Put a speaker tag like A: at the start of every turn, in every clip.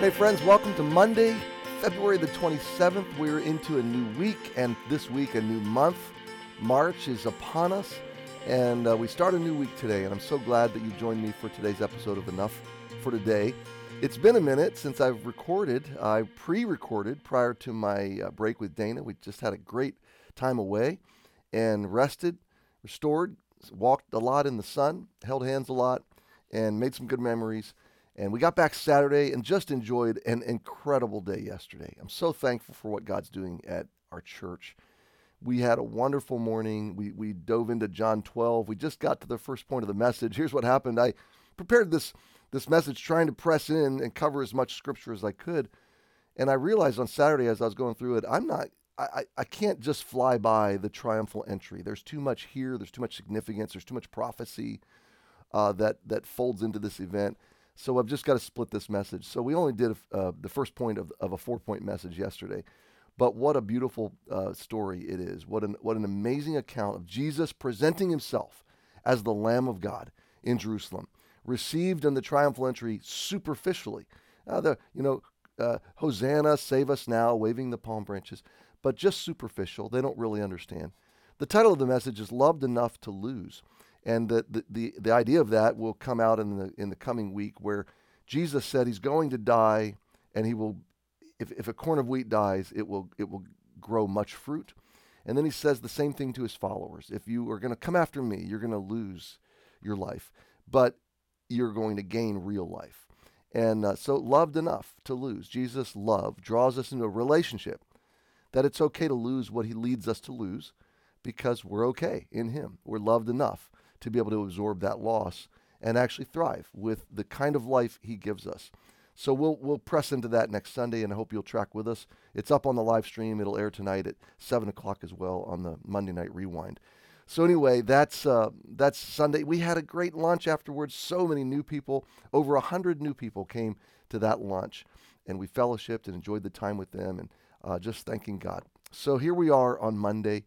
A: Hey, friends, welcome to Monday, February the 27th. We're into a new week, and this week, a new month. March is upon us, and uh, we start a new week today. And I'm so glad that you joined me for today's episode of Enough for Today. It's been a minute since I've recorded. I pre recorded prior to my uh, break with Dana. We just had a great time away and rested, restored, walked a lot in the sun, held hands a lot, and made some good memories. And we got back Saturday and just enjoyed an incredible day yesterday. I'm so thankful for what God's doing at our church. We had a wonderful morning. We, we dove into John 12. We just got to the first point of the message. Here's what happened. I prepared this, this message trying to press in and cover as much scripture as I could. And I realized on Saturday as I was going through it, I'm not, I, I can't just fly by the triumphal entry. There's too much here. There's too much significance. There's too much prophecy uh, that, that folds into this event. So I've just got to split this message. So we only did uh, the first point of, of a four point message yesterday. But what a beautiful uh, story it is. What an, what an amazing account of Jesus presenting himself as the Lamb of God in Jerusalem, received in the triumphal entry superficially. Uh, the, you know, uh, Hosanna, save us now, waving the palm branches, but just superficial. They don't really understand. The title of the message is Loved Enough to Lose. And the, the, the, the idea of that will come out in the, in the coming week where Jesus said he's going to die and he will, if, if a corn of wheat dies, it will, it will grow much fruit. And then he says the same thing to his followers. If you are going to come after me, you're going to lose your life, but you're going to gain real life. And uh, so, loved enough to lose. Jesus' love draws us into a relationship that it's okay to lose what he leads us to lose because we're okay in him. We're loved enough to be able to absorb that loss and actually thrive with the kind of life he gives us. So we'll we'll press into that next Sunday, and I hope you'll track with us. It's up on the live stream. It'll air tonight at seven o'clock as well on the Monday night rewind. So anyway, that's uh, that's Sunday. We had a great lunch afterwards. So many new people, over a hundred new people came to that lunch, and we fellowshipped and enjoyed the time with them, and uh, just thanking God. So here we are on Monday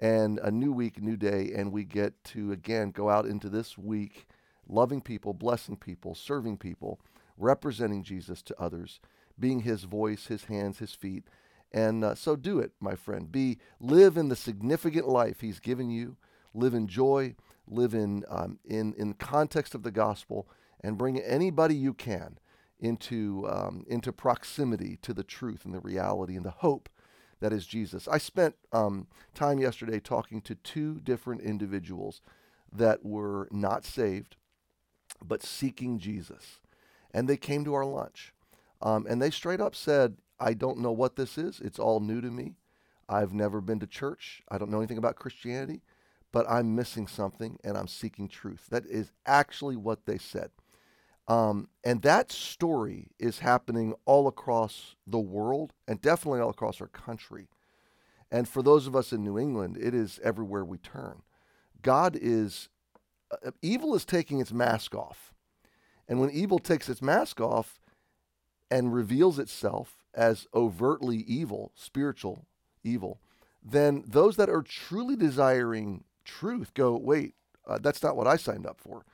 A: and a new week, new day, and we get to again go out into this week loving people, blessing people, serving people, representing Jesus to others, being his voice, his hands, his feet. And uh, so do it, my friend. Be live in the significant life he's given you. Live in joy, live in um, in in context of the gospel, and bring anybody you can into um, into proximity to the truth and the reality and the hope that is Jesus. I spent um, time yesterday talking to two different individuals that were not saved, but seeking Jesus. And they came to our lunch. Um, and they straight up said, I don't know what this is. It's all new to me. I've never been to church. I don't know anything about Christianity, but I'm missing something and I'm seeking truth. That is actually what they said. Um, and that story is happening all across the world and definitely all across our country. And for those of us in New England, it is everywhere we turn. God is, uh, evil is taking its mask off. And when evil takes its mask off and reveals itself as overtly evil, spiritual evil, then those that are truly desiring truth go, wait, uh, that's not what I signed up for.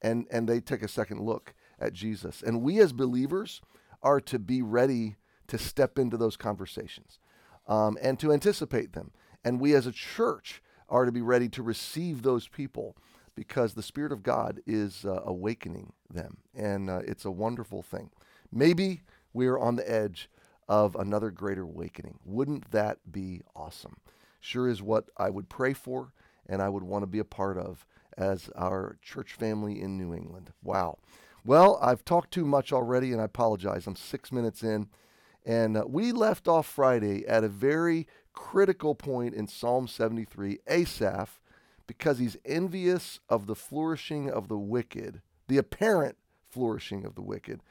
A: And, and they take a second look at Jesus. And we as believers are to be ready to step into those conversations um, and to anticipate them. And we as a church are to be ready to receive those people because the Spirit of God is uh, awakening them. And uh, it's a wonderful thing. Maybe we're on the edge of another greater awakening. Wouldn't that be awesome? Sure is what I would pray for and I would want to be a part of as our church family in New England. Wow. Well, I've talked too much already, and I apologize. I'm six minutes in. And uh, we left off Friday at a very critical point in Psalm 73, Asaph, because he's envious of the flourishing of the wicked, the apparent flourishing of the wicked.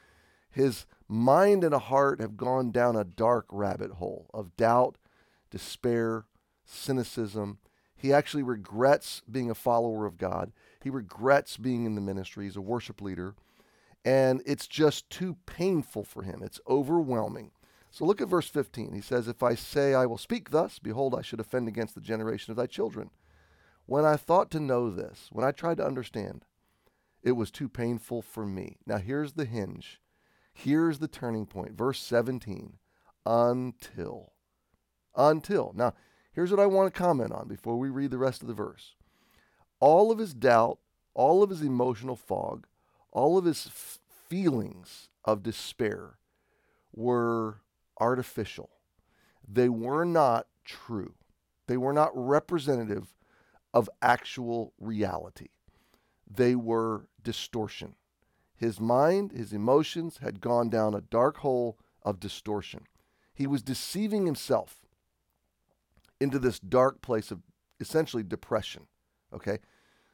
A: His mind and heart have gone down a dark rabbit hole of doubt, despair, cynicism. He actually regrets being a follower of God. He regrets being in the ministry. He's a worship leader and it's just too painful for him. It's overwhelming. So look at verse 15. He says, If I say I will speak thus, behold, I should offend against the generation of thy children. When I thought to know this, when I tried to understand, it was too painful for me. Now here's the hinge. Here's the turning point. Verse 17. Until. Until. Now, here's what I want to comment on before we read the rest of the verse. All of his doubt, all of his emotional fog, all of his f- feelings of despair were artificial. They were not true. They were not representative of actual reality. They were distortion. His mind, his emotions had gone down a dark hole of distortion. He was deceiving himself into this dark place of essentially depression. Okay?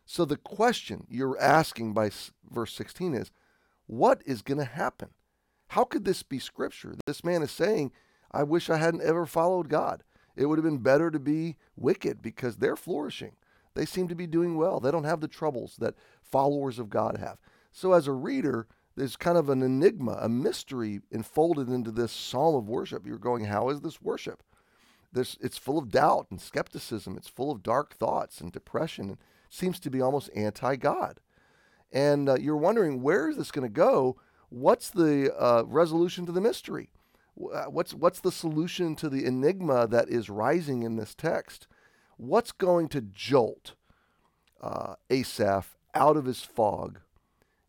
A: So the question you're asking by verse 16 is what is going to happen? How could this be scripture? This man is saying, I wish I hadn't ever followed God. It would have been better to be wicked because they're flourishing. They seem to be doing well. They don't have the troubles that followers of God have. So, as a reader, there's kind of an enigma, a mystery enfolded into this psalm of worship. You're going, how is this worship? It's full of doubt and skepticism. It's full of dark thoughts and depression and seems to be almost anti God. And uh, you're wondering, where is this going to go? What's the uh, resolution to the mystery? Uh, what's, what's the solution to the enigma that is rising in this text? What's going to jolt uh, Asaph out of his fog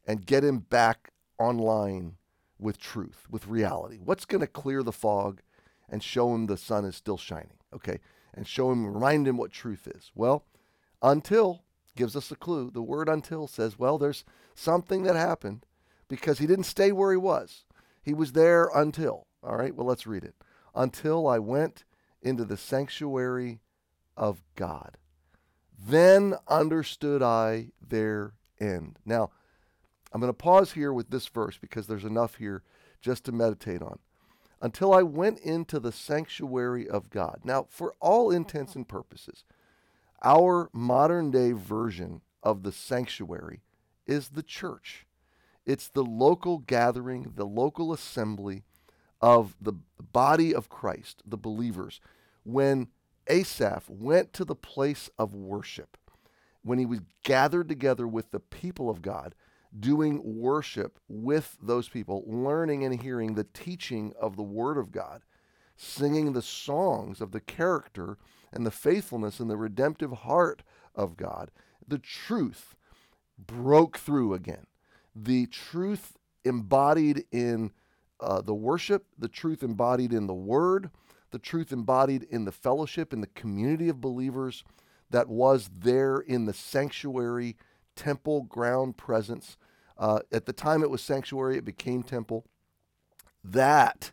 A: and get him back online with truth, with reality? What's going to clear the fog and show him the sun is still shining? Okay, and show him, remind him what truth is. Well, until gives us a clue. The word until says, well, there's something that happened because he didn't stay where he was. He was there until. All right, well, let's read it. Until I went into the sanctuary of God. Then understood I their end. Now, I'm going to pause here with this verse because there's enough here just to meditate on. Until I went into the sanctuary of God. Now, for all intents and purposes, our modern day version of the sanctuary is the church. It's the local gathering, the local assembly of the body of Christ, the believers. When Asaph went to the place of worship, when he was gathered together with the people of God, doing worship with those people, learning and hearing the teaching of the Word of God, singing the songs of the character and the faithfulness and the redemptive heart of God, the truth broke through again. The truth embodied in uh, the worship, the truth embodied in the Word, the truth embodied in the fellowship, in the community of believers that was there in the sanctuary, temple, ground presence uh, at the time it was sanctuary, it became temple. That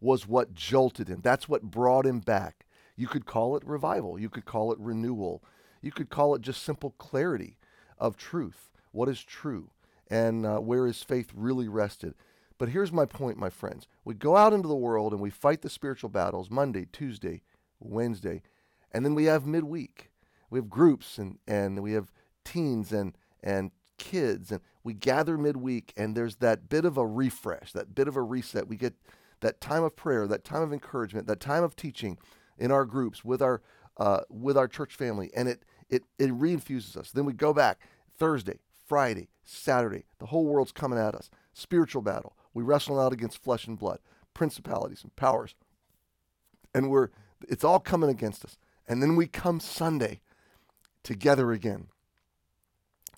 A: was what jolted him. That's what brought him back. You could call it revival. You could call it renewal. You could call it just simple clarity of truth. What is true? And uh, where his faith really rested. But here's my point, my friends. We go out into the world and we fight the spiritual battles Monday, Tuesday, Wednesday, and then we have midweek. We have groups and, and we have teens and, and kids and we gather midweek and there's that bit of a refresh, that bit of a reset. We get that time of prayer, that time of encouragement, that time of teaching in our groups with our uh, with our church family, and it it it reinfuses us. Then we go back Thursday, Friday, Saturday. The whole world's coming at us. Spiritual battle. We wrestle out against flesh and blood, principalities and powers, and we're it's all coming against us. And then we come Sunday together again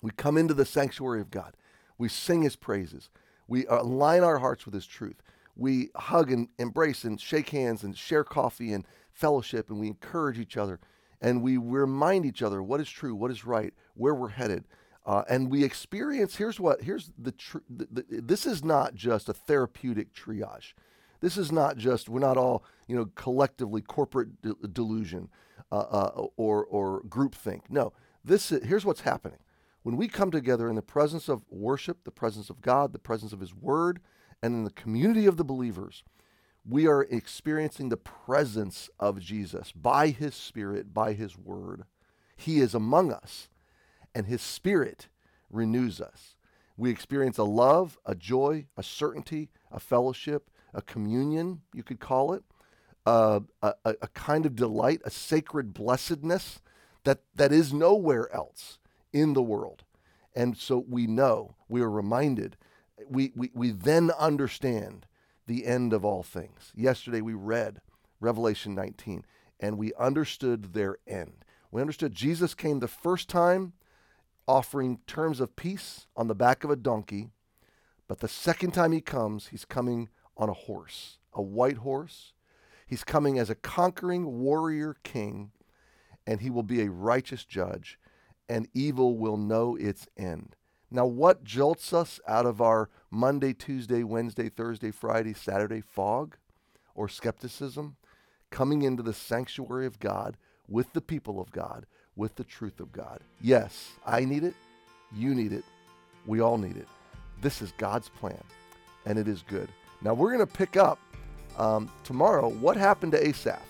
A: we come into the sanctuary of God. We sing his praises. We align our hearts with his truth. We hug and embrace and shake hands and share coffee and fellowship and we encourage each other and we remind each other what is true, what is right, where we're headed. Uh, and we experience here's what here's the, tr- the, the this is not just a therapeutic triage this is not just we're not all you know collectively corporate de- delusion uh, uh, or or groupthink no this is, here's what's happening when we come together in the presence of worship, the presence of God, the presence of His Word, and in the community of the believers, we are experiencing the presence of Jesus by His Spirit, by His Word. He is among us, and His Spirit renews us. We experience a love, a joy, a certainty, a fellowship, a communion, you could call it, uh, a, a kind of delight, a sacred blessedness that, that is nowhere else in the world. And so we know, we are reminded we, we, we then understand the end of all things. Yesterday we read Revelation 19 and we understood their end. We understood Jesus came the first time offering terms of peace on the back of a donkey, but the second time he comes, he's coming on a horse, a white horse. He's coming as a conquering warrior king, and he will be a righteous judge, and evil will know its end. Now, what jolts us out of our Monday, Tuesday, Wednesday, Thursday, Friday, Saturday fog or skepticism? Coming into the sanctuary of God with the people of God, with the truth of God. Yes, I need it. You need it. We all need it. This is God's plan, and it is good. Now, we're going to pick up um, tomorrow what happened to Asaph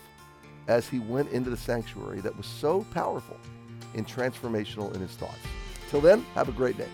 A: as he went into the sanctuary that was so powerful and transformational in his thoughts. Till then, have a great day.